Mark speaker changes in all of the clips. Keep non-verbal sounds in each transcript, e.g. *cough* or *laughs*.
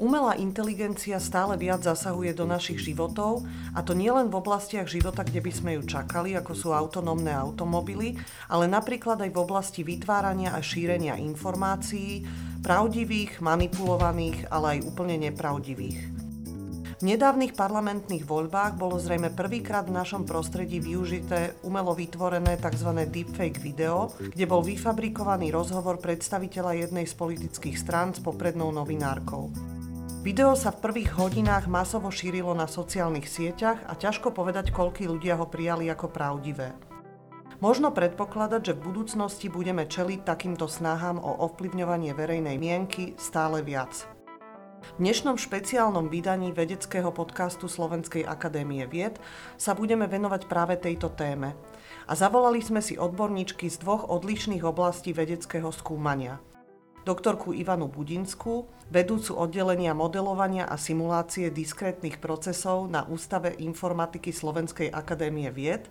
Speaker 1: Umelá inteligencia stále viac zasahuje do našich životov a to nielen v oblastiach života, kde by sme ju čakali, ako sú autonómne automobily, ale napríklad aj v oblasti vytvárania a šírenia informácií, pravdivých, manipulovaných, ale aj úplne nepravdivých. V nedávnych parlamentných voľbách bolo zrejme prvýkrát v našom prostredí využité umelo vytvorené tzv. deepfake video, kde bol vyfabrikovaný rozhovor predstaviteľa jednej z politických strán s poprednou novinárkou. Video sa v prvých hodinách masovo šírilo na sociálnych sieťach a ťažko povedať, koľkí ľudia ho prijali ako pravdivé. Možno predpokladať, že v budúcnosti budeme čeliť takýmto snahám o ovplyvňovanie verejnej mienky stále viac. V dnešnom špeciálnom vydaní vedeckého podcastu Slovenskej akadémie vied sa budeme venovať práve tejto téme. A zavolali sme si odborníčky z dvoch odlišných oblastí vedeckého skúmania – doktorku Ivanu Budinskú, vedúcu oddelenia modelovania a simulácie diskrétnych procesov na Ústave informatiky Slovenskej akadémie vied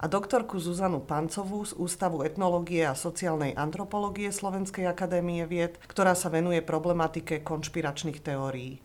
Speaker 1: a doktorku Zuzanu Pancovú z Ústavu etnológie a sociálnej antropológie Slovenskej akadémie vied, ktorá sa venuje problematike konšpiračných teórií.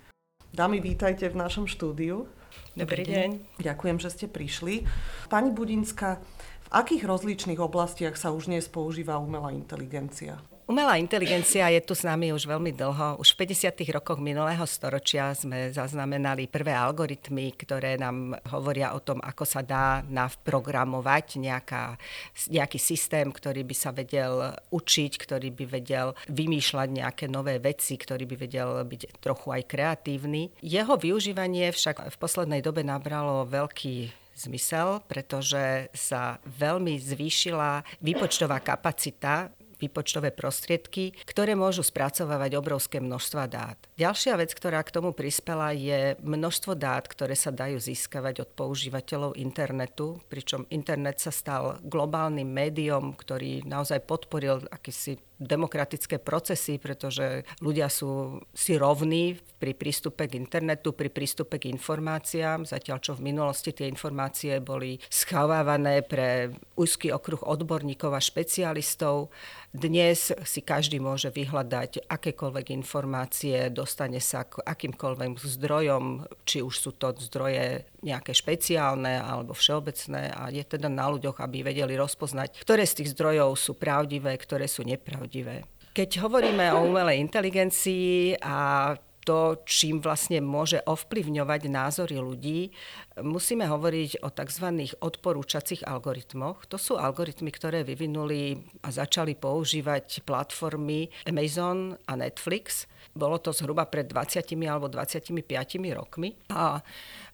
Speaker 1: Dámy, vítajte v našom štúdiu.
Speaker 2: Dobrý deň.
Speaker 1: Ďakujem, že ste prišli. Pani Budinská, v akých rozličných oblastiach sa už dnes používa umelá inteligencia?
Speaker 2: Umelá inteligencia je tu s nami už veľmi dlho. Už v 50. rokoch minulého storočia sme zaznamenali prvé algoritmy, ktoré nám hovoria o tom, ako sa dá naprogramovať nejaká, nejaký systém, ktorý by sa vedel učiť, ktorý by vedel vymýšľať nejaké nové veci, ktorý by vedel byť trochu aj kreatívny. Jeho využívanie však v poslednej dobe nabralo veľký zmysel, pretože sa veľmi zvýšila výpočtová kapacita výpočtové prostriedky, ktoré môžu spracovávať obrovské množstva dát. Ďalšia vec, ktorá k tomu prispela, je množstvo dát, ktoré sa dajú získavať od používateľov internetu, pričom internet sa stal globálnym médium, ktorý naozaj podporil akýsi demokratické procesy, pretože ľudia sú si rovní pri prístupe k internetu, pri prístupe k informáciám, zatiaľ čo v minulosti tie informácie boli schovávané pre úzky okruh odborníkov a špecialistov. Dnes si každý môže vyhľadať akékoľvek informácie, dostane sa k akýmkoľvek zdrojom, či už sú to zdroje nejaké špeciálne alebo všeobecné a je teda na ľuďoch, aby vedeli rozpoznať, ktoré z tých zdrojov sú pravdivé, ktoré sú nepravdivé. Keď hovoríme o umelej inteligencii a to, čím vlastne môže ovplyvňovať názory ľudí, musíme hovoriť o tzv. odporúčacích algoritmoch. To sú algoritmy, ktoré vyvinuli a začali používať platformy Amazon a Netflix. Bolo to zhruba pred 20 alebo 25 rokmi. A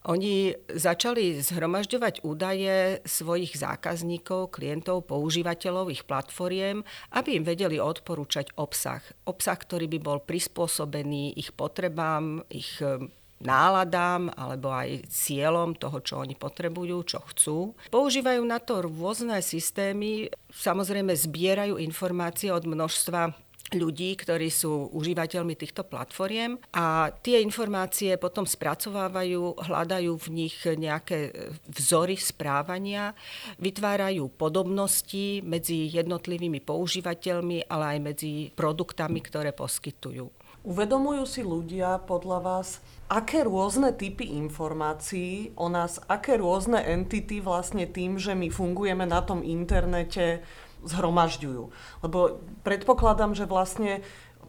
Speaker 2: oni začali zhromažďovať údaje svojich zákazníkov, klientov, používateľov ich platformiem, aby im vedeli odporúčať obsah. Obsah, ktorý by bol prispôsobený ich potrebám, ich e, náladám alebo aj cieľom toho, čo oni potrebujú, čo chcú. Používajú na to rôzne systémy, samozrejme zbierajú informácie od množstva ľudí, ktorí sú užívateľmi týchto platformiem a tie informácie potom spracovávajú, hľadajú v nich nejaké vzory správania, vytvárajú podobnosti medzi jednotlivými používateľmi, ale aj medzi produktami, ktoré poskytujú.
Speaker 1: Uvedomujú si ľudia podľa vás, aké rôzne typy informácií o nás, aké rôzne entity vlastne tým, že my fungujeme na tom internete, zhromažďujú. Lebo predpokladám, že vlastne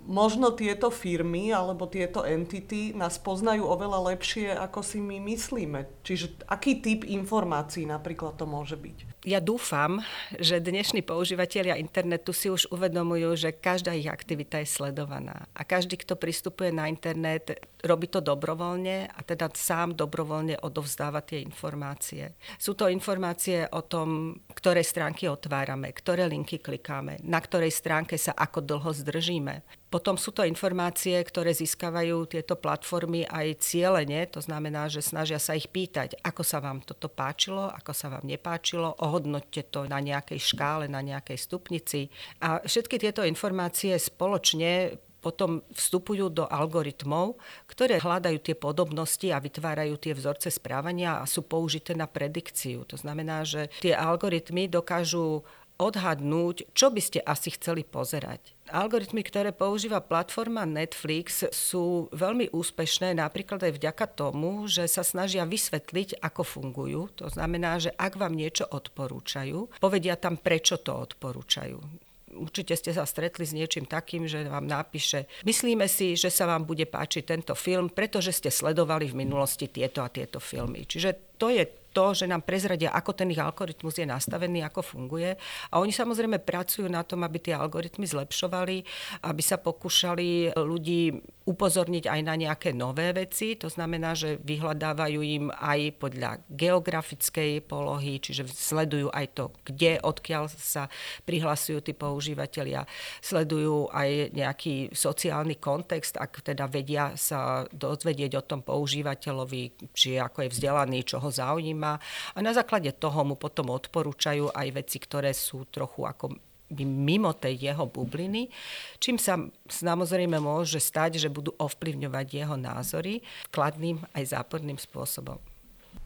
Speaker 1: možno tieto firmy alebo tieto entity nás poznajú oveľa lepšie, ako si my myslíme. Čiže aký typ informácií napríklad to môže byť?
Speaker 2: Ja dúfam, že dnešní používateľia internetu si už uvedomujú, že každá ich aktivita je sledovaná. A každý, kto pristupuje na internet, robí to dobrovoľne a teda sám dobrovoľne odovzdáva tie informácie. Sú to informácie o tom, ktoré stránky otvárame, ktoré linky klikáme, na ktorej stránke sa ako dlho zdržíme potom sú to informácie, ktoré získavajú tieto platformy aj cieľene, to znamená, že snažia sa ich pýtať, ako sa vám toto páčilo, ako sa vám nepáčilo, ohodnoťte to na nejakej škále, na nejakej stupnici. A všetky tieto informácie spoločne potom vstupujú do algoritmov, ktoré hľadajú tie podobnosti a vytvárajú tie vzorce správania a sú použité na predikciu. To znamená, že tie algoritmy dokážu odhadnúť, čo by ste asi chceli pozerať. Algoritmy, ktoré používa platforma Netflix, sú veľmi úspešné napríklad aj vďaka tomu, že sa snažia vysvetliť, ako fungujú. To znamená, že ak vám niečo odporúčajú, povedia tam, prečo to odporúčajú určite ste sa stretli s niečím takým, že vám napíše, myslíme si, že sa vám bude páčiť tento film, pretože ste sledovali v minulosti tieto a tieto filmy. Čiže to je to, že nám prezradia, ako ten ich algoritmus je nastavený, ako funguje. A oni samozrejme pracujú na tom, aby tie algoritmy zlepšovali, aby sa pokúšali ľudí upozorniť aj na nejaké nové veci. To znamená, že vyhľadávajú im aj podľa geografickej polohy, čiže sledujú aj to, kde, odkiaľ sa prihlasujú tí používateľia. Sledujú aj nejaký sociálny kontext, ak teda vedia sa dozvedieť o tom používateľovi, či ako je vzdelaný, čo ho zaujíma a na základe toho mu potom odporúčajú aj veci, ktoré sú trochu ako mimo tej jeho bubliny, čím sa samozrejme môže stať, že budú ovplyvňovať jeho názory kladným aj záporným spôsobom.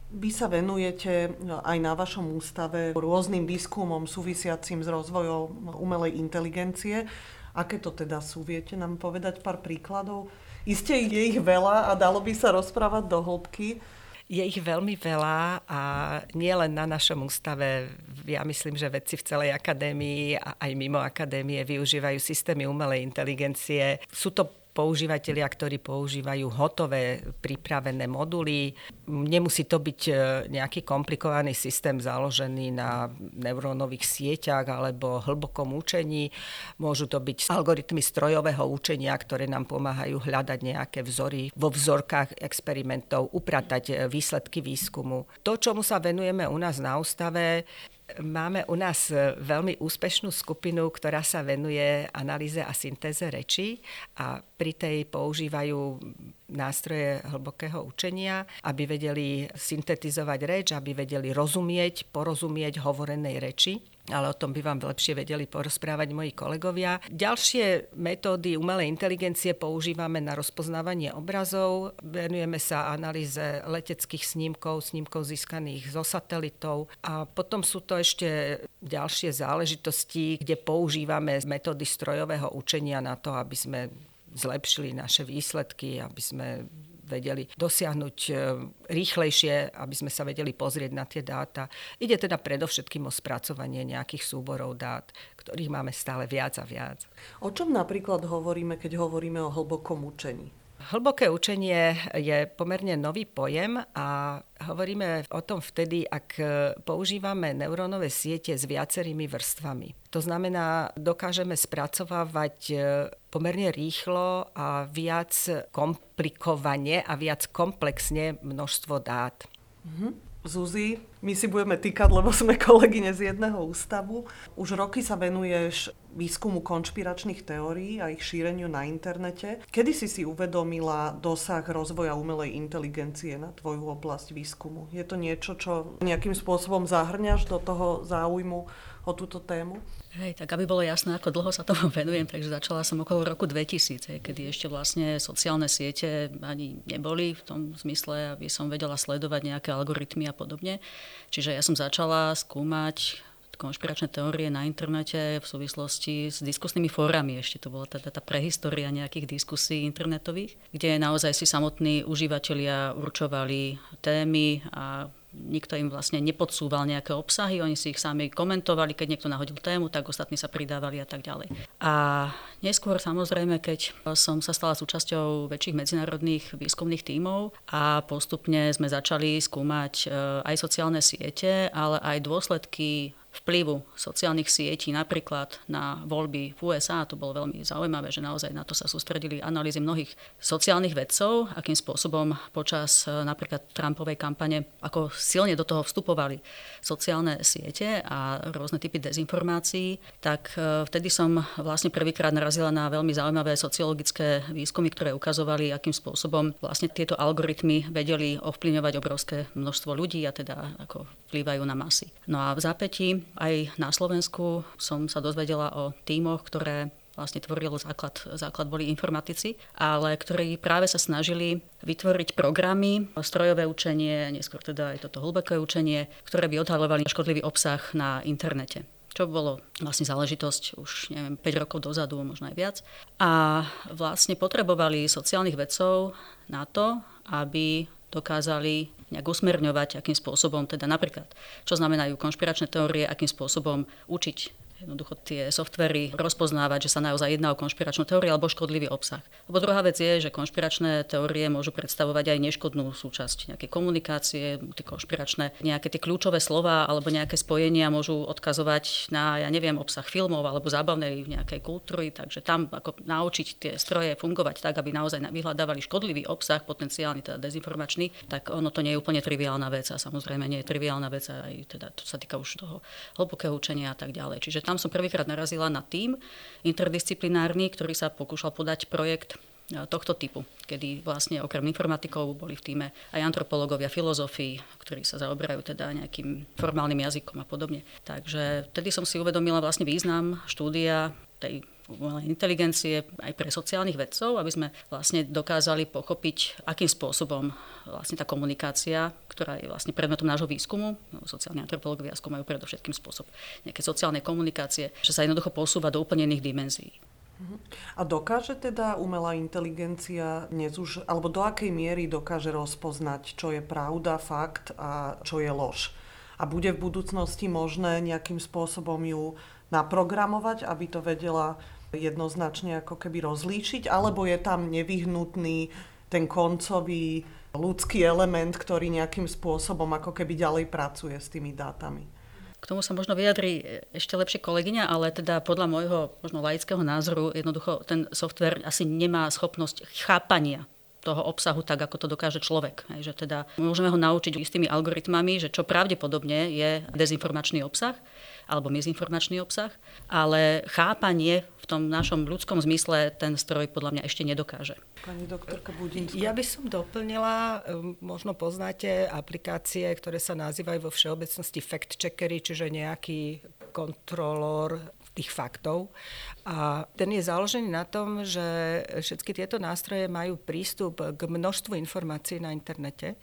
Speaker 1: Vy sa venujete no, aj na vašom ústave rôznym výskumom súvisiacim s rozvojom umelej inteligencie. Aké to teda sú? Viete nám povedať pár príkladov? Isté je ich veľa a dalo by sa rozprávať do hĺbky.
Speaker 2: Je ich veľmi veľa a nie len na našom ústave. Ja myslím, že vedci v celej akadémii a aj mimo akadémie využívajú systémy umelej inteligencie. Sú to používateľia, ktorí používajú hotové pripravené moduly. Nemusí to byť e, nejaký komplikovaný systém založený na neurónových sieťach alebo hlbokom učení. Môžu to byť algoritmy strojového učenia, ktoré nám pomáhajú hľadať nejaké vzory vo vzorkách experimentov, upratať e, výsledky výskumu. To, čomu sa venujeme u nás na ústave, Máme u nás e, veľmi úspešnú skupinu, ktorá sa venuje analýze a syntéze reči a pri tej používajú nástroje hlbokého učenia, aby vedeli syntetizovať reč, aby vedeli rozumieť, porozumieť hovorenej reči ale o tom by vám lepšie vedeli porozprávať moji kolegovia. Ďalšie metódy umelej inteligencie používame na rozpoznávanie obrazov. Venujeme sa analýze leteckých snímkov, snímkov získaných zo satelitov a potom sú to ešte ďalšie záležitosti, kde používame metódy strojového učenia na to, aby sme zlepšili naše výsledky, aby sme vedeli dosiahnuť e, rýchlejšie, aby sme sa vedeli pozrieť na tie dáta. Ide teda predovšetkým o spracovanie nejakých súborov dát, ktorých máme stále viac a viac.
Speaker 1: O čom napríklad hovoríme, keď hovoríme o hlbokom učení?
Speaker 2: Hlboké učenie je pomerne nový pojem a hovoríme o tom vtedy, ak používame neurónové siete s viacerými vrstvami. To znamená, dokážeme spracovávať e, pomerne rýchlo a viac komplikovane a viac komplexne množstvo dát.
Speaker 1: Mm-hmm. Zuzi, my si budeme týkať, lebo sme *laughs* kolegyne z jedného ústavu. Už roky sa venuješ výskumu konšpiračných teórií a ich šíreniu na internete. Kedy si si uvedomila dosah rozvoja umelej inteligencie na tvoju oblasť výskumu? Je to niečo, čo nejakým spôsobom zahrňaš do toho záujmu o túto tému?
Speaker 3: Hej, tak aby bolo jasné, ako dlho sa tomu *laughs* venujem, takže začala som okolo roku 2000, kedy ešte vlastne sociálne siete ani neboli v tom zmysle, aby som vedela sledovať nejaké algoritmy a podobne. Čiže ja som začala skúmať konšpiračné teórie na internete v súvislosti s diskusnými fórami. Ešte to bola teda tá prehistória nejakých diskusí internetových, kde naozaj si samotní užívateľia určovali témy a nikto im vlastne nepodsúval nejaké obsahy, oni si ich sami komentovali, keď niekto nahodil tému, tak ostatní sa pridávali a tak ďalej. A neskôr samozrejme, keď som sa stala súčasťou väčších medzinárodných výskumných tímov a postupne sme začali skúmať e, aj sociálne siete, ale aj dôsledky vplyvu sociálnych sietí napríklad na voľby v USA. To bolo veľmi zaujímavé, že naozaj na to sa sústredili analýzy mnohých sociálnych vedcov, akým spôsobom počas e, napríklad Trumpovej kampane, ako silne do toho vstupovali sociálne siete a rôzne typy dezinformácií, tak e, vtedy som vlastne prvýkrát narazila na veľmi zaujímavé sociologické výskumy, ktoré ukazovali, akým spôsobom vlastne tieto algoritmy vedeli ovplyvňovať obrovské množstvo ľudí a teda ako vplývajú na masy. No a v zápätí aj na Slovensku som sa dozvedela o tímoch, ktoré vlastne tvoril základ, základ boli informatici, ale ktorí práve sa snažili vytvoriť programy, strojové učenie, neskôr teda aj toto hlboké učenie, ktoré by odhalovali škodlivý obsah na internete. čo bolo vlastne záležitosť už neviem, 5 rokov dozadu, možno aj viac. A vlastne potrebovali sociálnych vedcov na to, aby dokázali nejak usmerňovať, akým spôsobom, teda napríklad, čo znamenajú konšpiračné teórie, akým spôsobom učiť jednoducho tie softvery rozpoznávať, že sa naozaj jedná o konšpiračnú teóriu alebo škodlivý obsah. Lebo druhá vec je, že konšpiračné teórie môžu predstavovať aj neškodnú súčasť nejaké komunikácie, tie konšpiračné nejaké tie kľúčové slova alebo nejaké spojenia môžu odkazovať na, ja neviem, obsah filmov alebo zábavnej nejakej kultúry, takže tam ako naučiť tie stroje fungovať tak, aby naozaj vyhľadávali škodlivý obsah, potenciálny teda dezinformačný, tak ono to nie je úplne triviálna vec a samozrejme nie je triviálna vec aj teda to sa týka už toho hlbokého učenia a tak ďalej. Čiže tam som prvýkrát narazila na tým interdisciplinárny, ktorý sa pokúšal podať projekt e, tohto typu, kedy vlastne okrem informatikov boli v týme aj antropológovia, filozofii, ktorí sa zaoberajú teda nejakým formálnym jazykom a podobne. Takže vtedy som si uvedomila vlastne význam štúdia tej umelej inteligencie aj pre sociálnych vedcov, aby sme vlastne dokázali pochopiť, akým spôsobom vlastne tá komunikácia, ktorá je vlastne predmetom nášho výskumu, sociálni antropológovia skúmajú predovšetkým spôsob nejaké sociálnej komunikácie, že sa jednoducho posúva do úplne iných dimenzií.
Speaker 1: A dokáže teda umelá inteligencia dnes už, alebo do akej miery dokáže rozpoznať, čo je pravda, fakt a čo je lož? A bude v budúcnosti možné nejakým spôsobom ju naprogramovať, aby to vedela jednoznačne ako keby rozlíšiť, alebo je tam nevyhnutný ten koncový ľudský element, ktorý nejakým spôsobom ako keby ďalej pracuje s tými dátami.
Speaker 3: K tomu sa možno vyjadri ešte lepšie kolegyňa, ale teda podľa môjho možno laického názoru jednoducho ten software asi nemá schopnosť chápania toho obsahu tak, ako to dokáže človek. Hej, že teda môžeme ho naučiť istými algoritmami, že čo pravdepodobne je dezinformačný obsah, alebo mizinformačný obsah, ale chápanie v tom našom ľudskom zmysle ten stroj podľa mňa ešte nedokáže.
Speaker 1: Pani doktorka Budinská.
Speaker 2: Ja by som doplnila, ehm, možno poznáte aplikácie, ktoré sa nazývajú vo všeobecnosti fact-checkery, čiže nejaký kontrolór tých faktov. A ten je založený na tom, že všetky tieto nástroje majú prístup k množstvu informácií na internete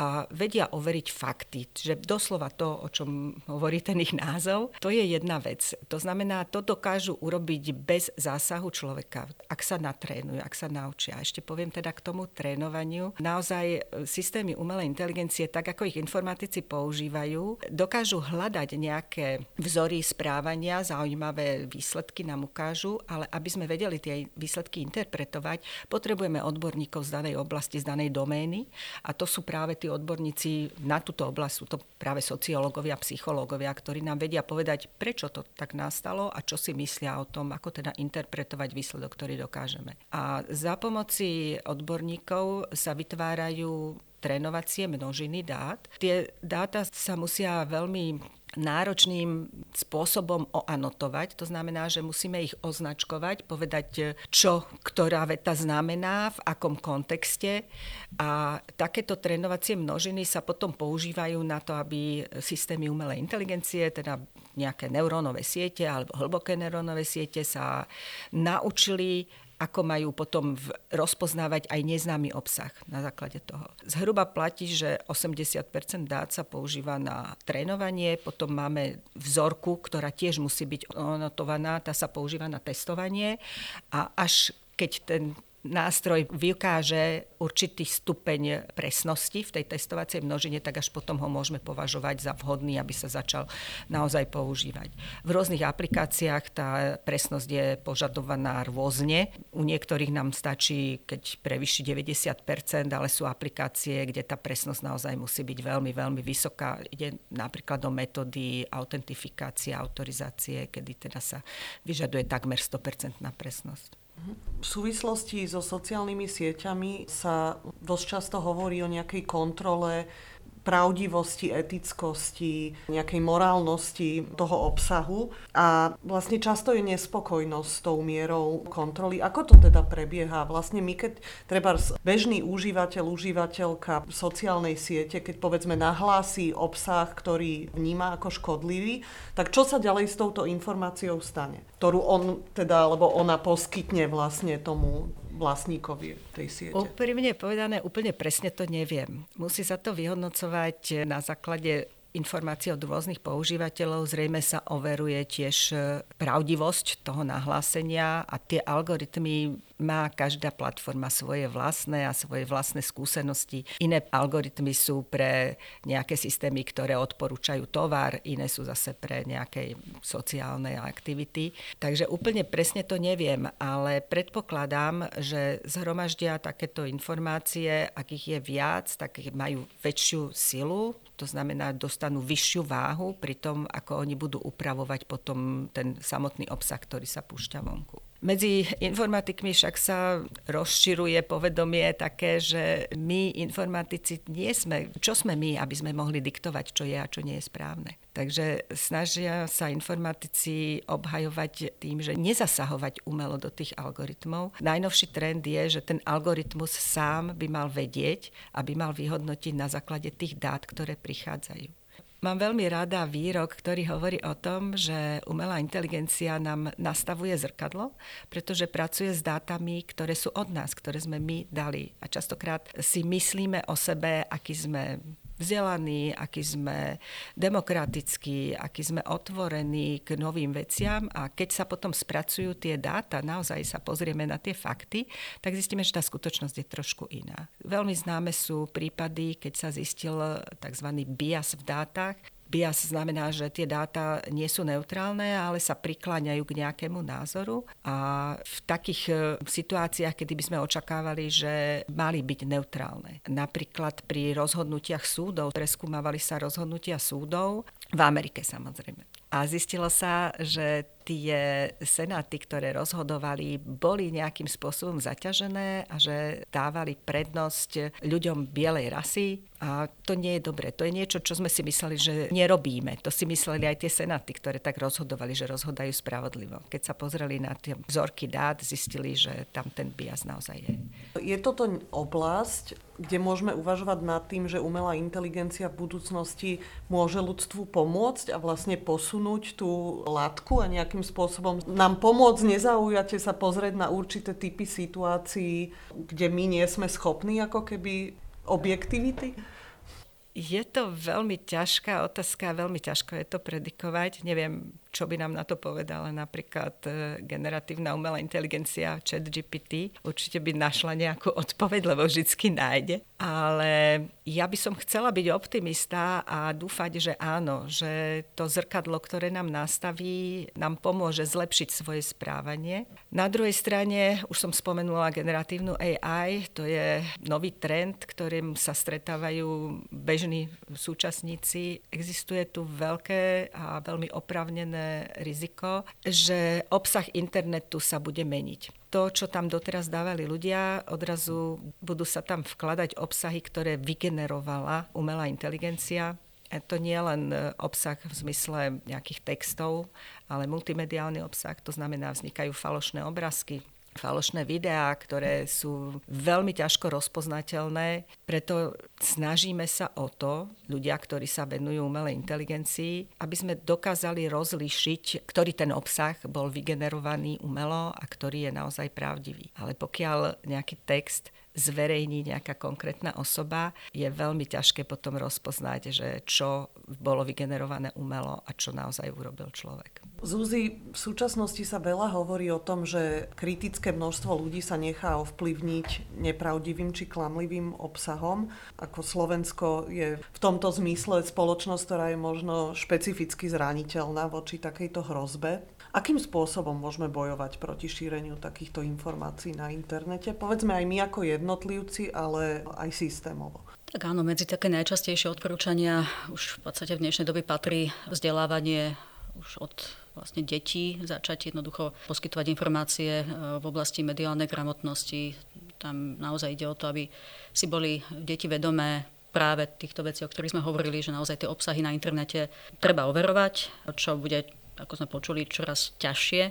Speaker 2: a vedia overiť fakty. Že doslova to, o čom hovorí ten ich názov, to je jedna vec. To znamená, to dokážu urobiť bez zásahu človeka, ak sa natrénujú, ak sa naučia. A ešte poviem teda k tomu trénovaniu. Naozaj systémy umelej inteligencie, tak ako ich informatici používajú, dokážu hľadať nejaké vzory správania zaujímavé výsledky nám ukážu, ale aby sme vedeli tie výsledky interpretovať, potrebujeme odborníkov z danej oblasti, z danej domény a to sú práve tí odborníci na túto oblasť, sú to práve sociológovia, psychológovia, ktorí nám vedia povedať, prečo to tak nastalo a čo si myslia o tom, ako teda interpretovať výsledok, ktorý dokážeme. A za pomoci odborníkov sa vytvárajú trénovacie množiny dát. Tie dáta sa musia veľmi náročným spôsobom oanotovať. To znamená, že musíme ich označkovať, povedať, čo ktorá veta znamená, v akom kontexte. A takéto trénovacie množiny sa potom používajú na to, aby systémy umelej inteligencie, teda nejaké neurónové siete alebo hlboké neurónové siete sa naučili ako majú potom rozpoznávať aj neznámy obsah na základe toho. Zhruba platí, že 80 dát sa používa na trénovanie, potom máme vzorku, ktorá tiež musí byť onotovaná, tá sa používa na testovanie a až keď ten nástroj vykáže určitý stupeň presnosti v tej testovacej množine, tak až potom ho môžeme považovať za vhodný, aby sa začal naozaj používať. V rôznych aplikáciách tá presnosť je požadovaná rôzne. U niektorých nám stačí, keď prevyši 90%, ale sú aplikácie, kde tá presnosť naozaj musí byť veľmi, veľmi vysoká. Ide napríklad o metódy autentifikácie, autorizácie, kedy teda sa vyžaduje takmer 100% presnosť.
Speaker 1: V súvislosti so sociálnymi sieťami sa dosť často hovorí o nejakej kontrole pravdivosti, etickosti, nejakej morálnosti toho obsahu a vlastne často je nespokojnosť s tou mierou kontroly. Ako to teda prebieha? Vlastne my, keď treba bežný užívateľ, užívateľka sociálnej siete, keď povedzme nahlási obsah, ktorý vníma ako škodlivý, tak čo sa ďalej s touto informáciou stane? Ktorú on teda, alebo ona poskytne vlastne tomu vlastníkovi tej siete?
Speaker 2: Úprimne povedané, úplne presne to neviem. Musí sa to vyhodnocovať na základe informácie od rôznych používateľov, zrejme sa overuje tiež e, pravdivosť toho nahlásenia a tie algoritmy má každá platforma svoje vlastné a svoje vlastné skúsenosti. Iné algoritmy sú pre nejaké systémy, ktoré odporúčajú tovar, iné sú zase pre nejaké sociálne aktivity. Takže úplne presne to neviem, ale predpokladám, že zhromaždia takéto informácie, ak ich je viac, tak majú väčšiu silu, to znamená, dostanú vyššiu váhu pri tom, ako oni budú upravovať potom ten samotný obsah, ktorý sa púšťa vonku. Medzi informatikmi však sa rozširuje povedomie také, že my informatici nie sme, čo sme my, aby sme mohli diktovať, čo je a čo nie je správne. Takže snažia sa informatici obhajovať tým, že nezasahovať umelo do tých algoritmov. Najnovší trend je, že ten algoritmus sám by mal vedieť, aby mal vyhodnotiť na základe tých dát, ktoré prichádzajú. Mám veľmi rada výrok, ktorý hovorí o tom, že umelá inteligencia nám nastavuje zrkadlo, pretože pracuje s dátami, ktoré sú od nás, ktoré sme my dali. A častokrát si myslíme o sebe, aký sme vzdelaní, aký sme demokratickí, aký sme otvorení k novým veciam a keď sa potom spracujú tie dáta, naozaj sa pozrieme na tie fakty, tak zistíme, že tá skutočnosť je trošku iná. Veľmi známe sú prípady, keď sa zistil tzv. bias v dátach, Bias znamená, že tie dáta nie sú neutrálne, ale sa prikláňajú k nejakému názoru a v takých e, situáciách, kedy by sme očakávali, že mali byť neutrálne. Napríklad pri rozhodnutiach súdov, preskúmavali sa rozhodnutia súdov, v Amerike samozrejme. A zistilo sa, že tie senáty, ktoré rozhodovali, boli nejakým spôsobom zaťažené a že dávali prednosť ľuďom bielej rasy. A to nie je dobré. To je niečo, čo sme si mysleli, že nerobíme. To si mysleli aj tie senáty, ktoré tak rozhodovali, že rozhodajú spravodlivo. Keď sa pozreli na tie vzorky dát, zistili, že tam ten bias naozaj je.
Speaker 1: Je toto oblasť, kde môžeme uvažovať nad tým, že umelá inteligencia v budúcnosti môže ľudstvu pomôcť a vlastne posunúť tú látku a nejakým spôsobom nám pomôcť nezaujate sa pozrieť na určité typy situácií, kde my nie sme schopní ako keby objektivity?
Speaker 2: Je to veľmi ťažká otázka, veľmi ťažko je to predikovať. Neviem, čo by nám na to povedala napríklad e, generatívna umelá inteligencia, chat GPT. Určite by našla nejakú odpoveď, lebo vždycky nájde. Ale ja by som chcela byť optimista a dúfať, že áno, že to zrkadlo, ktoré nám nastaví, nám pomôže zlepšiť svoje správanie. Na druhej strane, už som spomenula generatívnu AI, to je nový trend, ktorým sa stretávajú bežní súčasníci. Existuje tu veľké a veľmi opravnené riziko, že obsah internetu sa bude meniť to, čo tam doteraz dávali ľudia, odrazu budú sa tam vkladať obsahy, ktoré vygenerovala umelá inteligencia. To nie je len e, obsah v zmysle nejakých textov, ale multimediálny obsah, to znamená, vznikajú falošné obrázky, falošné videá, ktoré sú veľmi ťažko rozpoznateľné. Preto snažíme sa o to, ľudia, ktorí sa venujú umelej inteligencii, aby sme dokázali rozlišiť, ktorý ten obsah bol vygenerovaný umelo a ktorý je naozaj pravdivý. Ale pokiaľ nejaký text zverejní nejaká konkrétna osoba, je veľmi ťažké potom rozpoznať, že čo bolo vygenerované umelo a čo naozaj urobil človek.
Speaker 1: Zúzi, v súčasnosti sa veľa hovorí o tom, že kritické množstvo ľudí sa nechá ovplyvniť nepravdivým či klamlivým obsahom. Ako Slovensko je v tomto zmysle spoločnosť, ktorá je možno špecificky zraniteľná voči takejto hrozbe. Akým spôsobom môžeme bojovať proti šíreniu takýchto informácií na internete? Povedzme aj my ako jednotlivci, ale aj systémovo.
Speaker 3: Tak áno, medzi také najčastejšie odporúčania už v podstate v dnešnej dobe patrí vzdelávanie už od vlastne detí, začať jednoducho poskytovať informácie e, v oblasti mediálnej gramotnosti. Tam naozaj ide o to, aby si boli deti vedomé práve týchto vecí, o ktorých sme hovorili, že naozaj tie obsahy na internete treba overovať, čo bude ako sme počuli, čoraz ťažšie.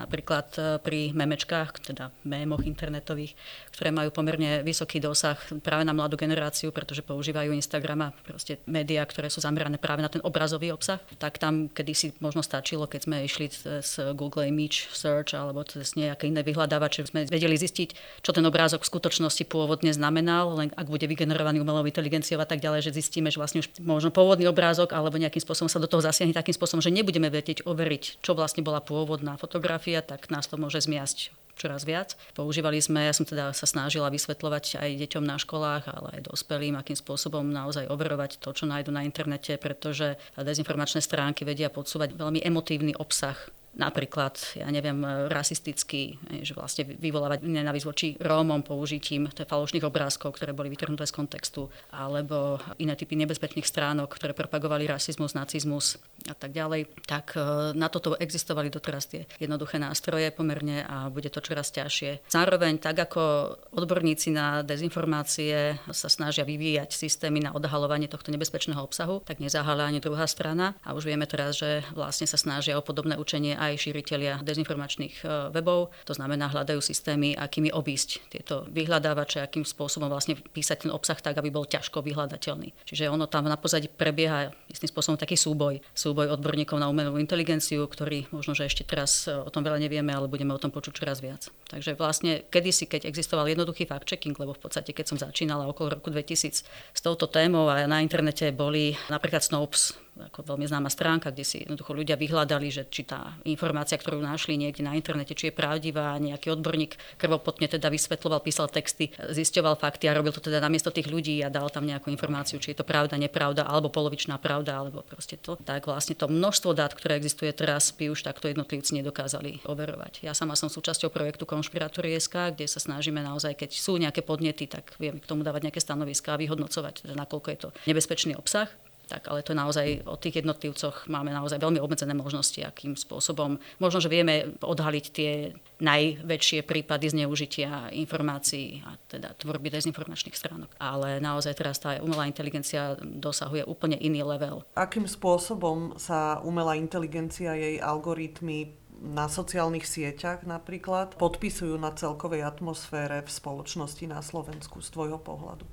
Speaker 3: Napríklad e, pri memečkách, teda mémoch internetových, ktoré majú pomerne vysoký dosah práve na mladú generáciu, pretože používajú Instagram a proste médiá, ktoré sú zamerané práve na ten obrazový obsah, tak tam kedysi možno stačilo, keď sme išli z Google Image Search alebo cez nejaké iné vyhľadávače, sme vedeli zistiť, čo ten obrázok v skutočnosti pôvodne znamenal, len ak bude vygenerovaný umelou inteligenciou a tak ďalej, že zistíme, že vlastne už možno pôvodný obrázok alebo nejakým spôsobom sa do toho zasiahne takým spôsobom, že nebudeme vedieť overiť, čo vlastne bola pôvodná fotografia, tak nás to môže zmiasť čoraz viac. Používali sme, ja som teda sa snažila vysvetľovať aj deťom na školách, ale aj dospelým, akým spôsobom naozaj overovať to, čo nájdu na internete, pretože dezinformačné stránky vedia podsúvať veľmi emotívny obsah napríklad, ja neviem, rasistický, že vlastne vyvolávať nenávisť voči Rómom použitím falošných obrázkov, ktoré boli vytrhnuté z kontextu, alebo iné typy nebezpečných stránok, ktoré propagovali rasizmus, nacizmus a tak ďalej. Tak e, na toto existovali doteraz tie jednoduché nástroje pomerne a bude to čoraz ťažšie. Zároveň, tak ako odborníci na dezinformácie sa snažia vyvíjať systémy na odhalovanie tohto nebezpečného obsahu, tak nezaháľa ani druhá strana a už vieme teraz, že vlastne sa snažia o podobné učenie aj šíritelia dezinformačných e, webov. To znamená, hľadajú systémy, akými obísť tieto vyhľadávače, akým spôsobom vlastne písať ten obsah tak, aby bol ťažko vyhľadateľný. Čiže ono tam na pozadí prebieha istým spôsobom taký súboj. Súboj odborníkov na umelú inteligenciu, ktorý možno, že ešte teraz e, o tom veľa nevieme, ale budeme o tom počuť čoraz viac. Takže vlastne kedysi, keď existoval jednoduchý fact-checking, lebo v podstate, keď som začínala okolo roku 2000 s touto témou a na internete boli napríklad Snopes, ako veľmi známa stránka, kde si jednoducho ľudia vyhľadali, že či tá informácia, ktorú našli niekde na internete, či je pravdivá, nejaký odborník krvopotne teda vysvetloval, písal texty, zisťoval fakty a robil to teda namiesto tých ľudí a dal tam nejakú informáciu, či je to pravda, nepravda, alebo polovičná pravda, alebo proste to. Tak vlastne to množstvo dát, ktoré existuje teraz, by už takto jednotlivci nedokázali overovať. Ja sama som súčasťou projektu Konšpirátorie.sk, kde sa snažíme naozaj, keď sú nejaké podnety, tak vieme k tomu dávať nejaké stanoviská a vyhodnocovať, teda nakoľko je to nebezpečný obsah tak ale to naozaj o tých jednotlivcoch máme naozaj veľmi obmedzené možnosti, akým spôsobom. Možno, že vieme odhaliť tie najväčšie prípady zneužitia informácií a teda tvorby dezinformačných stránok. Ale naozaj teraz tá umelá inteligencia dosahuje úplne iný level.
Speaker 1: Akým spôsobom sa umelá inteligencia, jej algoritmy na sociálnych sieťach napríklad podpisujú na celkovej atmosfére v spoločnosti na Slovensku z tvojho pohľadu?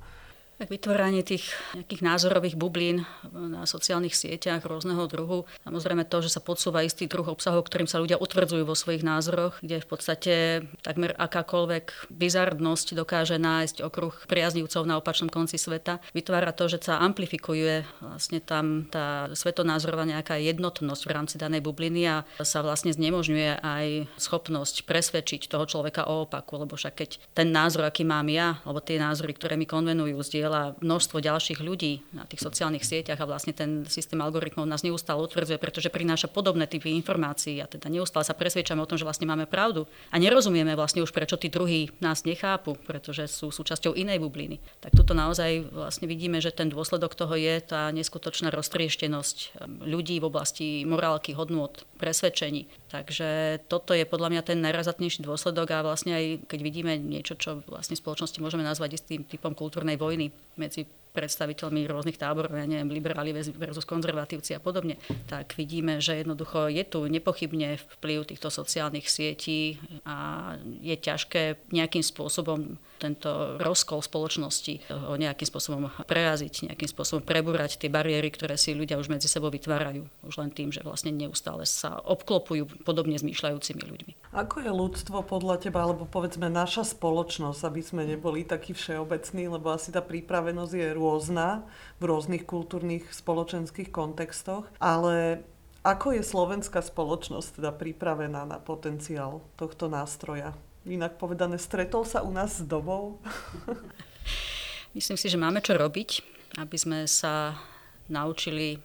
Speaker 3: Tak vytváranie tých nejakých názorových bublín na sociálnych sieťach rôzneho druhu. Samozrejme to, že sa podsúva istý druh obsahov, ktorým sa ľudia utvrdzujú vo svojich názoroch, kde v podstate takmer akákoľvek bizardnosť dokáže nájsť okruh priaznivcov na opačnom konci sveta. Vytvára to, že sa amplifikuje vlastne tam tá svetonázorová nejaká jednotnosť v rámci danej bubliny a sa vlastne znemožňuje aj schopnosť presvedčiť toho človeka o opaku, lebo však keď ten názor, aký mám ja, alebo tie názory, ktoré mi konvenujú, zdieľa množstvo ďalších ľudí na tých sociálnych sieťach a vlastne ten systém algoritmov nás neustále utvrdzuje, pretože prináša podobné typy informácií a teda neustále sa presvedčame o tom, že vlastne máme pravdu a nerozumieme vlastne už prečo tí druhí nás nechápu, pretože sú súčasťou inej bubliny. Tak tuto naozaj vlastne vidíme, že ten dôsledok toho je tá neskutočná roztrieštenosť ehm, ľudí v oblasti morálky, hodnôt, presvedčení. Takže toto je podľa mňa ten najrazatnejší dôsledok a vlastne aj keď vidíme niečo, čo vlastne v spoločnosti môžeme nazvať istým typom kultúrnej vojny medzi predstaviteľmi rôznych táborov, ja neviem, liberáli versus konzervatívci a podobne, tak vidíme, že jednoducho je tu nepochybne vplyv týchto sociálnych sietí a je ťažké nejakým spôsobom tento rozkol spoločnosti ho nejakým spôsobom preraziť, nejakým spôsobom prebúrať tie bariéry, ktoré si ľudia už medzi sebou vytvárajú. Už len tým, že vlastne neustále sa obklopujú podobne zmýšľajúcimi ľuďmi.
Speaker 1: Ako je ľudstvo podľa teba, alebo povedzme naša spoločnosť, aby sme neboli takí všeobecní, lebo asi tá pripravenosť je rôzna v rôznych kultúrnych, spoločenských kontextoch, ale ako je slovenská spoločnosť teda pripravená na potenciál tohto nástroja? Inak povedané, stretol sa u nás s dobou? *laughs*
Speaker 3: Myslím si, že máme čo robiť, aby sme sa naučili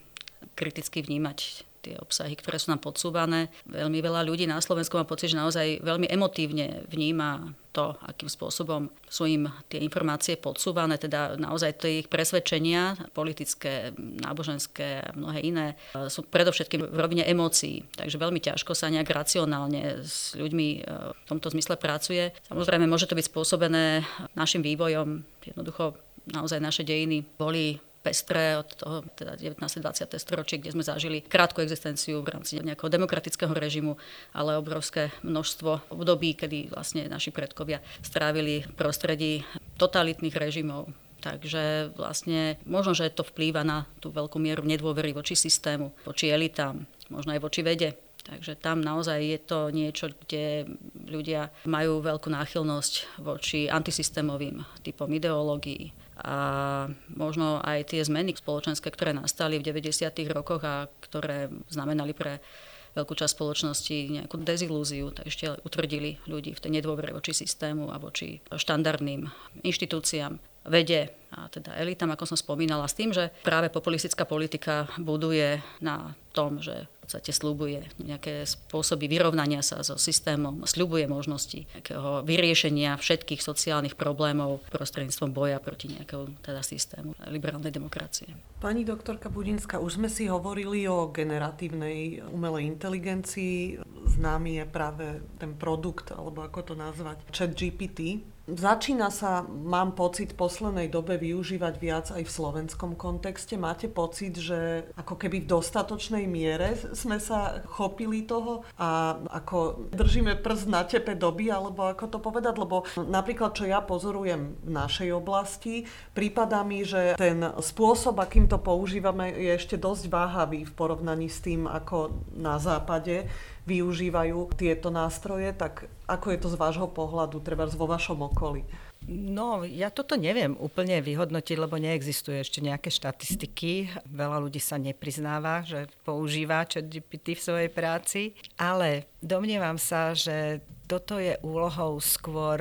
Speaker 3: kriticky vnímať tie obsahy, ktoré sú nám podsúvané. Veľmi veľa ľudí na Slovensku má pocit, že naozaj veľmi emotívne vníma to, akým spôsobom sú im tie informácie podsúvané, teda naozaj tie ich presvedčenia, politické, náboženské a mnohé iné, sú predovšetkým v rovine emócií. Takže veľmi ťažko sa nejak racionálne s ľuďmi e, v tomto zmysle pracuje. Samozrejme, môže to byť spôsobené našim vývojom. Jednoducho naozaj naše dejiny boli pestré od toho teda 19. 20. storočie, kde sme zažili krátku existenciu v rámci nejakého demokratického režimu, ale obrovské množstvo období, kedy vlastne naši predkovia strávili prostredí totalitných režimov, Takže vlastne možno, že to vplýva na tú veľkú mieru nedôvery voči systému, voči elitám, možno aj voči vede. Takže tam naozaj je to niečo, kde ľudia majú veľkú náchylnosť voči antisystémovým typom ideológií. A možno aj tie zmeny spoločenské, ktoré nastali v 90. rokoch a ktoré znamenali pre veľkú časť spoločnosti nejakú dezilúziu, tak ešte utvrdili ľudí v tej nedôvere voči systému a voči štandardným inštitúciám vede a teda elitám, ako som spomínala, s tým, že práve populistická politika buduje na tom, že v podstate slúbuje nejaké spôsoby vyrovnania sa so systémom, sľubuje možnosti nejakého vyriešenia všetkých sociálnych problémov prostredníctvom boja proti nejakému teda systému liberálnej demokracie.
Speaker 1: Pani doktorka Budinská, už sme si hovorili o generatívnej umelej inteligencii. Známy je práve ten produkt, alebo ako to nazvať, chat GPT. Začína sa, mám pocit, v poslednej dobe využívať viac aj v slovenskom kontexte. Máte pocit, že ako keby v dostatočnej miere sme sa chopili toho a ako držíme prst na tepe doby, alebo ako to povedať, lebo napríklad, čo ja pozorujem v našej oblasti, prípada mi, že ten spôsob, akým to používame, je ešte dosť váhavý v porovnaní s tým, ako na západe využívajú tieto nástroje, tak ako je to z vášho pohľadu, treba vo vašom okolí?
Speaker 2: No, ja toto neviem úplne vyhodnotiť, lebo neexistuje ešte nejaké štatistiky. Veľa ľudí sa nepriznáva, že používa ChatGPT v svojej práci, ale domnievam sa, že toto je úlohou skôr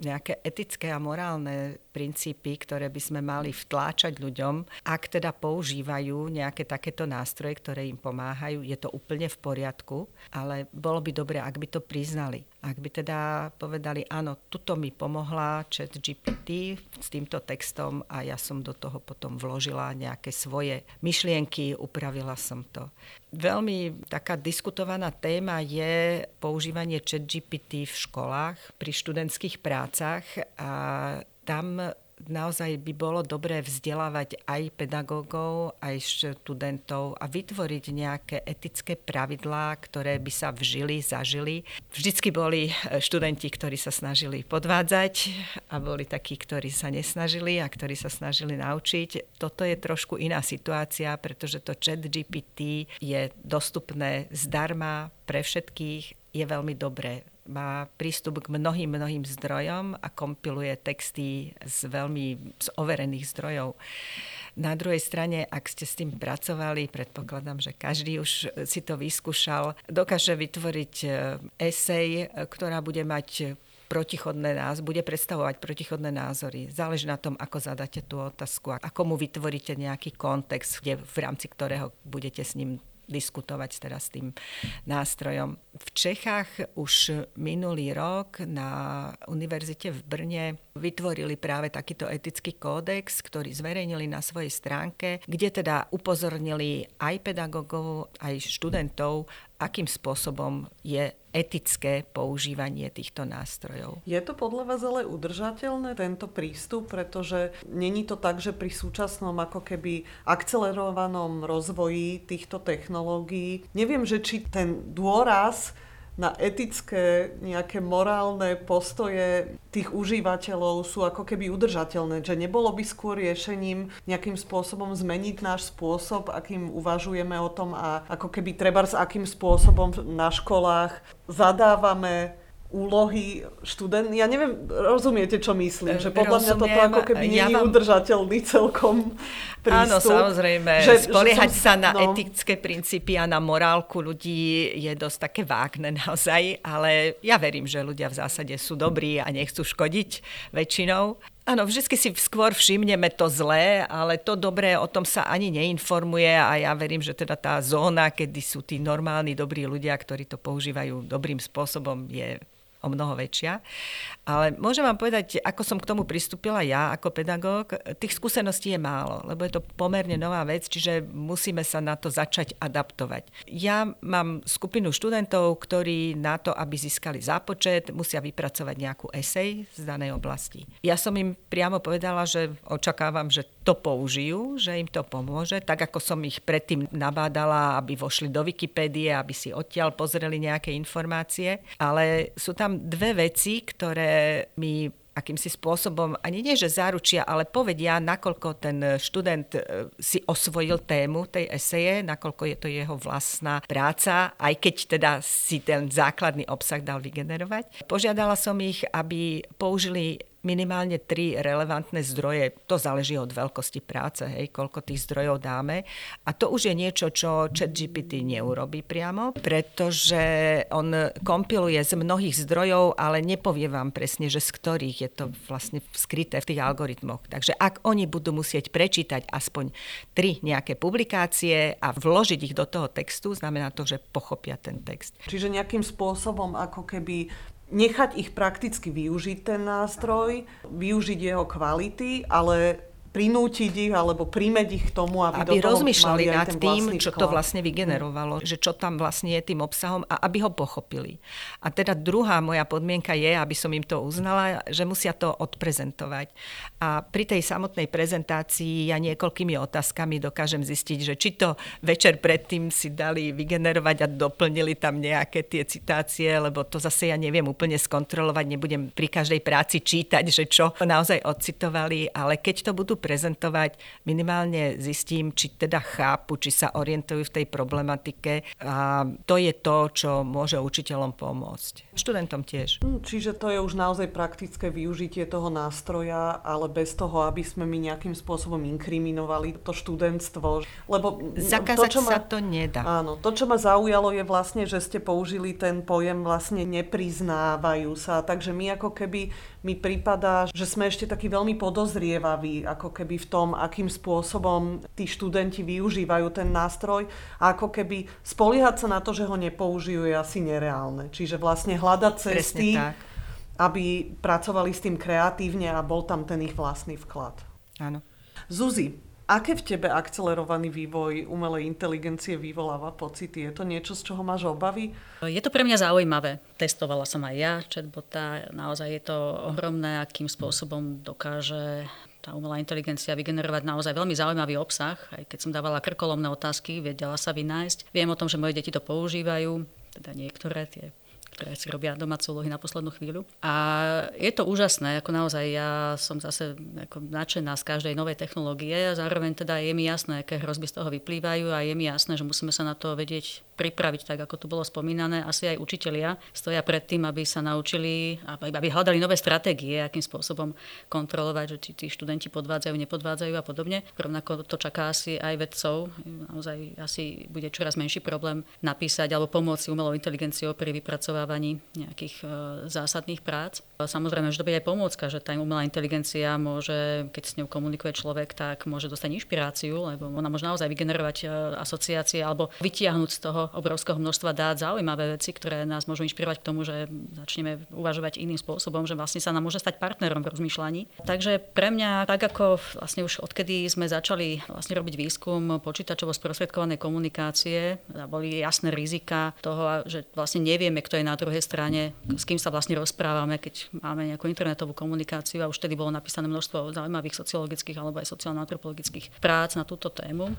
Speaker 2: nejaké etické a morálne princípy, ktoré by sme mali vtláčať ľuďom. Ak teda používajú nejaké takéto nástroje, ktoré im pomáhajú, je to úplne v poriadku, ale bolo by dobré, ak by to priznali. Ak by teda povedali, áno, tuto mi pomohla chat GPT s týmto textom a ja som do toho potom vložila nejaké svoje myšlienky, upravila som to. Veľmi taká diskutovaná téma je používanie chat GPT v školách pri študentských prácach a tam naozaj by bolo dobré vzdelávať aj pedagógov, aj študentov a vytvoriť nejaké etické pravidlá, ktoré by sa vžili, zažili. Vždycky boli študenti, ktorí sa snažili podvádzať a boli takí, ktorí sa nesnažili a ktorí sa snažili naučiť. Toto je trošku iná situácia, pretože to chat GPT je dostupné zdarma pre všetkých, je veľmi dobré má prístup k mnohým, mnohým zdrojom a kompiluje texty z veľmi z overených zdrojov. Na druhej strane, ak ste s tým pracovali, predpokladám, že každý už si to vyskúšal, dokáže vytvoriť e, esej, ktorá bude mať protichodné názory, bude predstavovať protichodné názory. Záleží na tom, ako zadáte tú otázku a ako mu vytvoríte nejaký kontext, kde, v rámci ktorého budete s ním diskutovať teraz s tým nástrojom. V Čechách už minulý rok na univerzite v Brne vytvorili práve takýto etický kódex, ktorý zverejnili na svojej stránke, kde teda upozornili aj pedagógov, aj študentov, akým spôsobom je etické používanie týchto nástrojov.
Speaker 1: Je to podľa vás ale udržateľné, tento prístup, pretože není to tak, že pri súčasnom ako keby akcelerovanom rozvoji týchto technológií, neviem, že či ten dôraz na etické, nejaké morálne postoje tých užívateľov sú ako keby udržateľné. Že nebolo by skôr riešením nejakým spôsobom zmeniť náš spôsob, akým uvažujeme o tom a ako keby treba s akým spôsobom na školách zadávame úlohy študent. Ja neviem, rozumiete, čo myslím? Že podľa Rozumiem, mňa toto ako keby ja nie je udržateľný celkom prístup.
Speaker 2: Áno, samozrejme. Že, Spoliehať že som, sa na no. etické princípy a na morálku ľudí je dosť také vágne *laughs* naozaj, ale ja verím, že ľudia v zásade sú dobrí a nechcú škodiť väčšinou. Áno, vždy si skôr všimneme to zlé, ale to dobré o tom sa ani neinformuje a ja verím, že teda tá zóna, kedy sú tí normálni, dobrí ľudia, ktorí to používajú dobrým spôsobom, je o mnoho väčšia. Ale môžem vám povedať, ako som k tomu pristúpila ja ako pedagóg, tých skúseností je málo, lebo je to pomerne nová vec, čiže musíme sa na to začať adaptovať. Ja mám skupinu študentov, ktorí na to, aby získali zápočet, musia vypracovať nejakú esej z danej oblasti. Ja som im priamo povedala, že očakávam, že to použijú, že im to pomôže, tak ako som ich predtým nabádala, aby vošli do Wikipédie, aby si odtiaľ pozreli nejaké informácie. Ale sú tam dve veci, ktoré mi akýmsi spôsobom, ani nie, že zaručia, ale povedia, nakoľko ten študent e, si osvojil tému tej eseje, nakoľko je to jeho vlastná práca, aj keď teda si ten základný obsah dal vygenerovať. Požiadala som ich, aby použili minimálne tri relevantné zdroje. To záleží od veľkosti práce, hej, koľko tých zdrojov dáme. A to už je niečo, čo ChatGPT neurobi priamo, pretože on kompiluje z mnohých zdrojov, ale nepovie vám presne, že z ktorých je to vlastne skryté v tých algoritmoch. Takže ak oni budú musieť prečítať aspoň tri nejaké publikácie a vložiť ich do toho textu, znamená to, že pochopia ten text.
Speaker 1: Čiže nejakým spôsobom ako keby nechať ich prakticky využiť ten nástroj, využiť jeho kvality, ale prinútiť ich alebo primeť ich k tomu, aby,
Speaker 2: aby
Speaker 1: do toho
Speaker 2: rozmýšľali nad tým, čo to vlastne vygenerovalo, že čo tam vlastne je tým obsahom a aby ho pochopili. A teda druhá moja podmienka je, aby som im to uznala, že musia to odprezentovať. A pri tej samotnej prezentácii ja niekoľkými otázkami dokážem zistiť, že či to večer predtým si dali vygenerovať a doplnili tam nejaké tie citácie, lebo to zase ja neviem úplne skontrolovať, nebudem pri každej práci čítať, že čo naozaj odcitovali, ale keď to budú prezentovať, minimálne zistím, či teda chápu, či sa orientujú v tej problematike a to je to, čo môže učiteľom pomôcť. Študentom tiež.
Speaker 1: Hm, čiže to je už naozaj praktické využitie toho nástroja, ale bez toho, aby sme my nejakým spôsobom inkriminovali to študentstvo. Lebo
Speaker 2: Zakázať to, čo ma, sa to nedá.
Speaker 1: Áno, to, čo ma zaujalo, je vlastne, že ste použili ten pojem vlastne nepriznávajú sa. Takže my ako keby mi prípada, že sme ešte takí veľmi podozrievaví, ako keby v tom, akým spôsobom tí študenti využívajú ten nástroj a ako keby spoliehať sa na to, že ho nepoužijú je asi nereálne. Čiže vlastne hľadať cesty, aby pracovali s tým kreatívne a bol tam ten ich vlastný vklad.
Speaker 2: Áno.
Speaker 1: Zuzi, Aké v tebe akcelerovaný vývoj umelej inteligencie vyvoláva pocity? Je to niečo, z čoho máš obavy?
Speaker 3: Je to pre mňa zaujímavé. Testovala som aj ja chatbota. Naozaj je to ohromné, akým spôsobom dokáže tá umelá inteligencia vygenerovať naozaj veľmi zaujímavý obsah. Aj keď som dávala krkolomné otázky, vedela sa vynájsť. Viem o tom, že moje deti to používajú, teda niektoré tie ktoré si robia domáce úlohy na poslednú chvíľu. A je to úžasné, ako naozaj ja som zase ako nadšená z každej novej technológie a zároveň teda je mi jasné, aké hrozby z toho vyplývajú a je mi jasné, že musíme sa na to vedieť pripraviť, tak ako tu bolo spomínané. Asi aj učitelia stoja pred tým, aby sa naučili, aby hľadali nové stratégie, akým spôsobom kontrolovať, že či tí študenti podvádzajú, nepodvádzajú a podobne. Rovnako to čaká asi aj vedcov. Naozaj asi bude čoraz menší problém napísať alebo pomôcť umelou inteligenciou pri vypracovávaní nejakých e, zásadných prác. Samozrejme, že to bude aj pomôcka, že tá umelá inteligencia môže, keď s ňou komunikuje človek, tak môže dostať inšpiráciu, lebo ona môže naozaj vygenerovať e, asociácie alebo vytiahnuť z toho obrovského množstva dát zaujímavé veci, ktoré nás môžu inšpirovať k tomu, že začneme uvažovať iným spôsobom, že vlastne sa nám môže stať partnerom v rozmýšľaní. Takže pre mňa, tak ako vlastne už odkedy sme začali vlastne robiť výskum počítačovo sprostredkovanej komunikácie, boli jasné rizika toho, že vlastne nevieme, kto je na druhej strane, s kým sa vlastne rozprávame, keď máme nejakú internetovú komunikáciu a už tedy bolo napísané množstvo zaujímavých sociologických alebo aj sociálno-antropologických prác na túto tému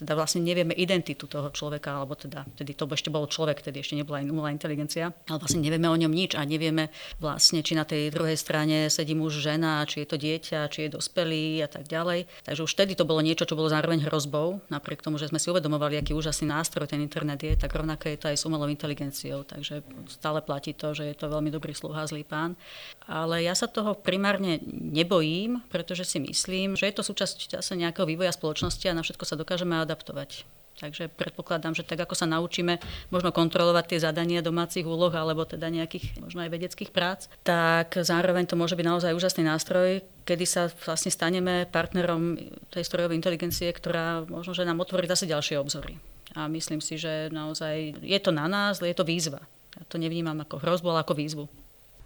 Speaker 3: teda vlastne nevieme identitu toho človeka, alebo teda, tedy to ešte bol človek, tedy ešte nebola umelá inteligencia, ale vlastne nevieme o ňom nič a nevieme vlastne, či na tej druhej strane sedí muž, žena, či je to dieťa, či je dospelý a tak ďalej. Takže už vtedy to bolo niečo, čo bolo zároveň hrozbou, napriek tomu, že sme si uvedomovali, aký úžasný nástroj ten internet je, tak rovnako je to aj s umelou inteligenciou. Takže stále platí to, že je to veľmi dobrý sluha, zlý pán. Ale ja sa toho primárne nebojím, pretože si myslím, že je to súčasť zase nejakého vývoja spoločnosti a na všetko sa dokážeme adaptovať. Takže predpokladám, že tak ako sa naučíme možno kontrolovať tie zadania domácich úloh alebo teda nejakých možno aj vedeckých prác, tak zároveň to môže byť naozaj úžasný nástroj, kedy sa vlastne staneme partnerom tej strojovej inteligencie, ktorá možno, že nám otvorí zase ďalšie obzory. A myslím si, že naozaj je to na nás, je to výzva. Ja to nevnímam ako hrozbu, ale ako výzvu.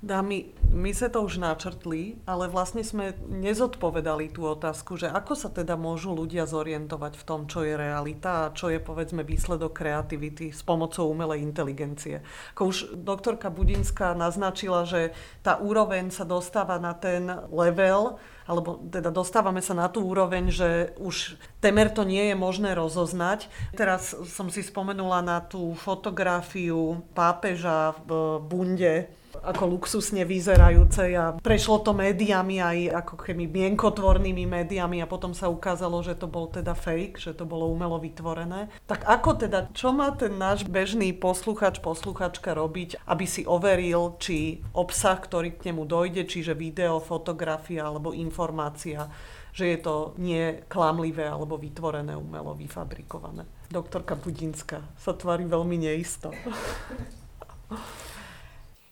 Speaker 1: Dámy, my sa to už načrtli, ale vlastne sme nezodpovedali tú otázku, že ako sa teda môžu ľudia zorientovať v tom, čo je realita a čo je povedzme výsledok kreativity s pomocou umelej inteligencie. Ako už doktorka Budinská naznačila, že tá úroveň sa dostáva na ten level, alebo teda dostávame sa na tú úroveň, že už temer to nie je možné rozoznať. Teraz som si spomenula na tú fotografiu pápeža v bunde, ako luxusne vyzerajúce a prešlo to médiami aj ako keby mienkotvornými médiami a potom sa ukázalo, že to bol teda fake, že to bolo umelo vytvorené. Tak ako teda, čo má ten náš bežný posluchač, posluchačka robiť, aby si overil, či obsah, ktorý k nemu dojde, čiže video, fotografia alebo informácia, že je to nie klamlivé alebo vytvorené, umelo, vyfabrikované. Doktorka Budinská sa tvári veľmi neisto. *laughs*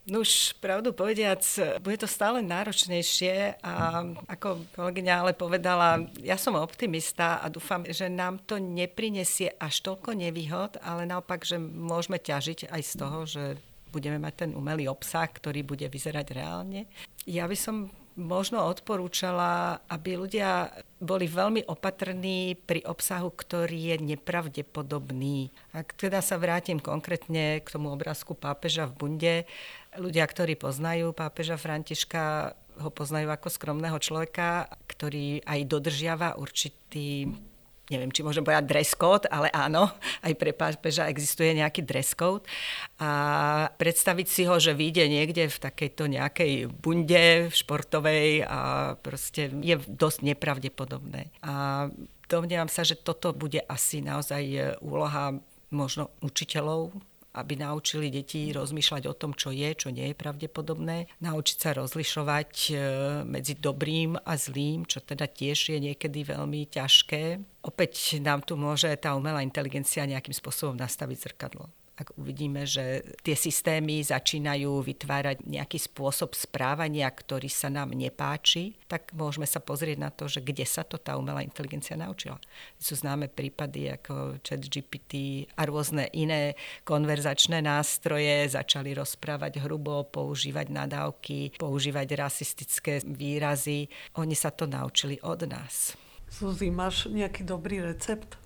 Speaker 2: No už pravdu povediac, bude to stále náročnejšie a ako kolegyňa ale povedala, ja som optimista a dúfam, že nám to neprinesie až toľko nevýhod, ale naopak, že môžeme ťažiť aj z toho, že budeme mať ten umelý obsah, ktorý bude vyzerať reálne. Ja by som možno odporúčala, aby ľudia boli veľmi opatrní pri obsahu, ktorý je nepravdepodobný. Ak teda sa vrátim konkrétne k tomu obrázku pápeža v bunde, Ľudia, ktorí poznajú pápeža Františka, ho poznajú ako skromného človeka, ktorý aj dodržiava určitý neviem, či môžem povedať dress code, ale áno, aj pre pápeža existuje nejaký dress code. A predstaviť si ho, že vyjde niekde v takejto nejakej bunde športovej a proste je dosť nepravdepodobné. A domnievam sa, že toto bude asi naozaj úloha možno učiteľov aby naučili deti rozmýšľať o tom, čo je, čo nie je pravdepodobné, naučiť sa rozlišovať e, medzi dobrým a zlým, čo teda tiež je niekedy veľmi ťažké. Opäť nám tu môže tá umelá inteligencia nejakým spôsobom nastaviť zrkadlo ak uvidíme, že tie systémy začínajú vytvárať nejaký spôsob správania, ktorý sa nám nepáči, tak môžeme sa pozrieť na to, že kde sa to tá umelá inteligencia naučila. Sú známe prípady ako chat GPT a rôzne iné konverzačné nástroje začali rozprávať hrubo, používať nadávky, používať rasistické výrazy. Oni sa to naučili od nás.
Speaker 1: Suzy, máš nejaký dobrý recept?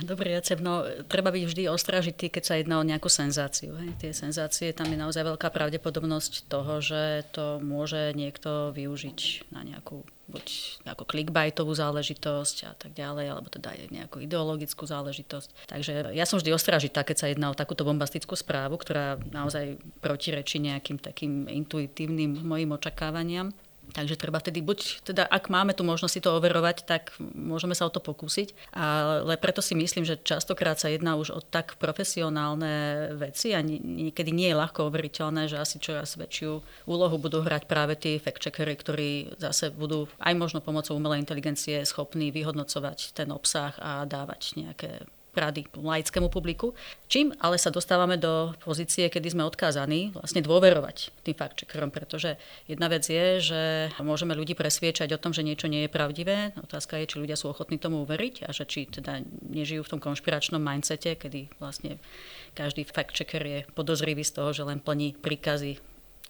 Speaker 3: Dobrý recept, no treba byť vždy ostražitý, keď sa jedná o nejakú senzáciu. Hej. Tie senzácie, tam je naozaj veľká pravdepodobnosť toho, že to môže niekto využiť na nejakú buď ako clickbaitovú záležitosť a tak ďalej, alebo teda aj nejakú ideologickú záležitosť. Takže ja som vždy ostražitá, keď sa jedná o takúto bombastickú správu, ktorá naozaj protirečí nejakým takým intuitívnym mojim očakávaniam. Takže treba vtedy buď, teda ak máme tu možnosť si to overovať, tak môžeme sa o to pokúsiť. Ale preto si myslím, že častokrát sa jedná už o tak profesionálne veci a niekedy nie je ľahko overiteľné, že asi čoraz väčšiu úlohu budú hrať práve tí fact-checkery, ktorí zase budú aj možno pomocou umelej inteligencie schopní vyhodnocovať ten obsah a dávať nejaké rady laickému publiku. Čím ale sa dostávame do pozície, kedy sme odkázaní vlastne dôverovať tým fact-checkerom, pretože jedna vec je, že môžeme ľudí presviečať o tom, že niečo nie je pravdivé. Otázka je, či ľudia sú ochotní tomu uveriť a že či teda nežijú v tom konšpiračnom mindsete, kedy vlastne každý fact-checker je podozrivý z toho, že len plní príkazy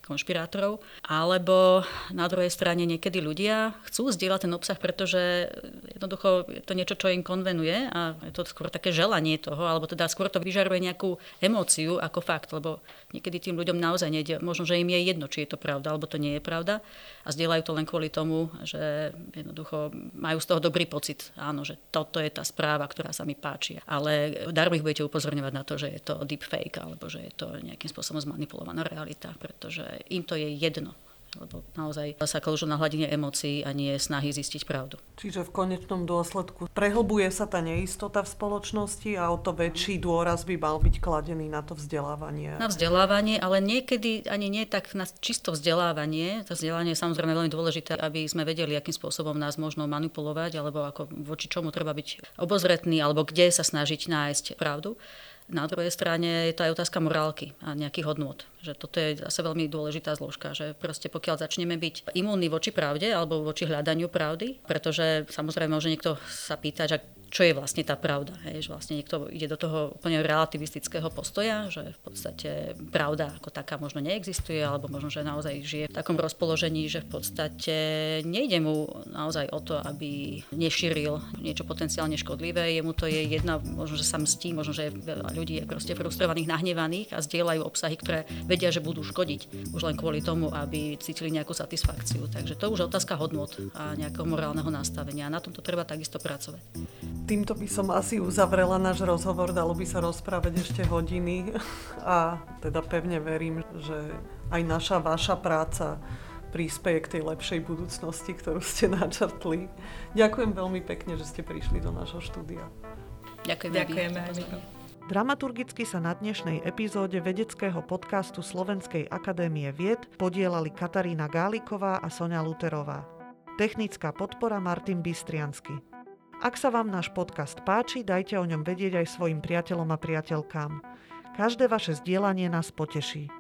Speaker 3: konšpirátorov, alebo na druhej strane niekedy ľudia chcú zdieľať ten obsah, pretože jednoducho je to niečo, čo im konvenuje a je to skôr také želanie toho, alebo teda skôr to vyžaruje nejakú emóciu ako fakt, lebo niekedy tým ľuďom naozaj nejde, možno, že im je jedno, či je to pravda, alebo to nie je pravda. A zdieľajú to len kvôli tomu, že jednoducho majú z toho dobrý pocit, áno, že toto je tá správa, ktorá sa mi páči. Ale darmo ich budete upozorňovať na to, že je to deepfake, alebo že je to nejakým spôsobom zmanipulovaná realita, pretože im to je jedno lebo naozaj sa kĺžu na hladine emócií a nie snahy zistiť pravdu.
Speaker 1: Čiže v konečnom dôsledku prehlbuje sa tá neistota v spoločnosti a o to väčší dôraz by mal byť kladený na to vzdelávanie.
Speaker 3: Na vzdelávanie, ale niekedy ani nie tak na čisto vzdelávanie. To vzdelávanie je samozrejme veľmi dôležité, aby sme vedeli, akým spôsobom nás možno manipulovať, alebo ako voči čomu treba byť obozretný, alebo kde sa snažiť nájsť pravdu. Na druhej strane je to aj otázka morálky a nejakých hodnôt. Že toto je zase veľmi dôležitá zložka, že proste pokiaľ začneme byť imúnni voči pravde alebo voči hľadaniu pravdy, pretože samozrejme môže niekto sa pýtať, že čo je vlastne tá pravda. Hej, že vlastne niekto ide do toho úplne relativistického postoja, že v podstate pravda ako taká možno neexistuje, alebo možno, že naozaj žije v takom rozpoložení, že v podstate nejde mu naozaj o to, aby nešíril niečo potenciálne škodlivé. Jemu to je jedna, možno, že sa mstí, možno, že veľa ľudí je proste frustrovaných, nahnevaných a zdieľajú obsahy, ktoré vedia, že budú škodiť. Už len kvôli tomu, aby cítili nejakú satisfakciu. Takže to už je otázka hodnot a nejakého morálneho nastavenia. A na tomto treba takisto pracovať.
Speaker 1: Týmto by som asi uzavrela náš rozhovor, dalo by sa rozprávať ešte hodiny a teda pevne verím, že aj naša, vaša práca príspeje k tej lepšej budúcnosti, ktorú ste *laughs* načrtli. Ďakujem veľmi pekne, že ste prišli do nášho štúdia.
Speaker 3: Ďakujem.
Speaker 2: Ďakujeme.
Speaker 1: Dramaturgicky sa na dnešnej epizóde vedeckého podcastu Slovenskej akadémie vied podielali Katarína Gáliková a Sonia Luterová. Technická podpora Martin Bystriansky. Ak sa vám náš podcast páči, dajte o ňom vedieť aj svojim priateľom a priateľkám. Každé vaše zdieľanie nás poteší.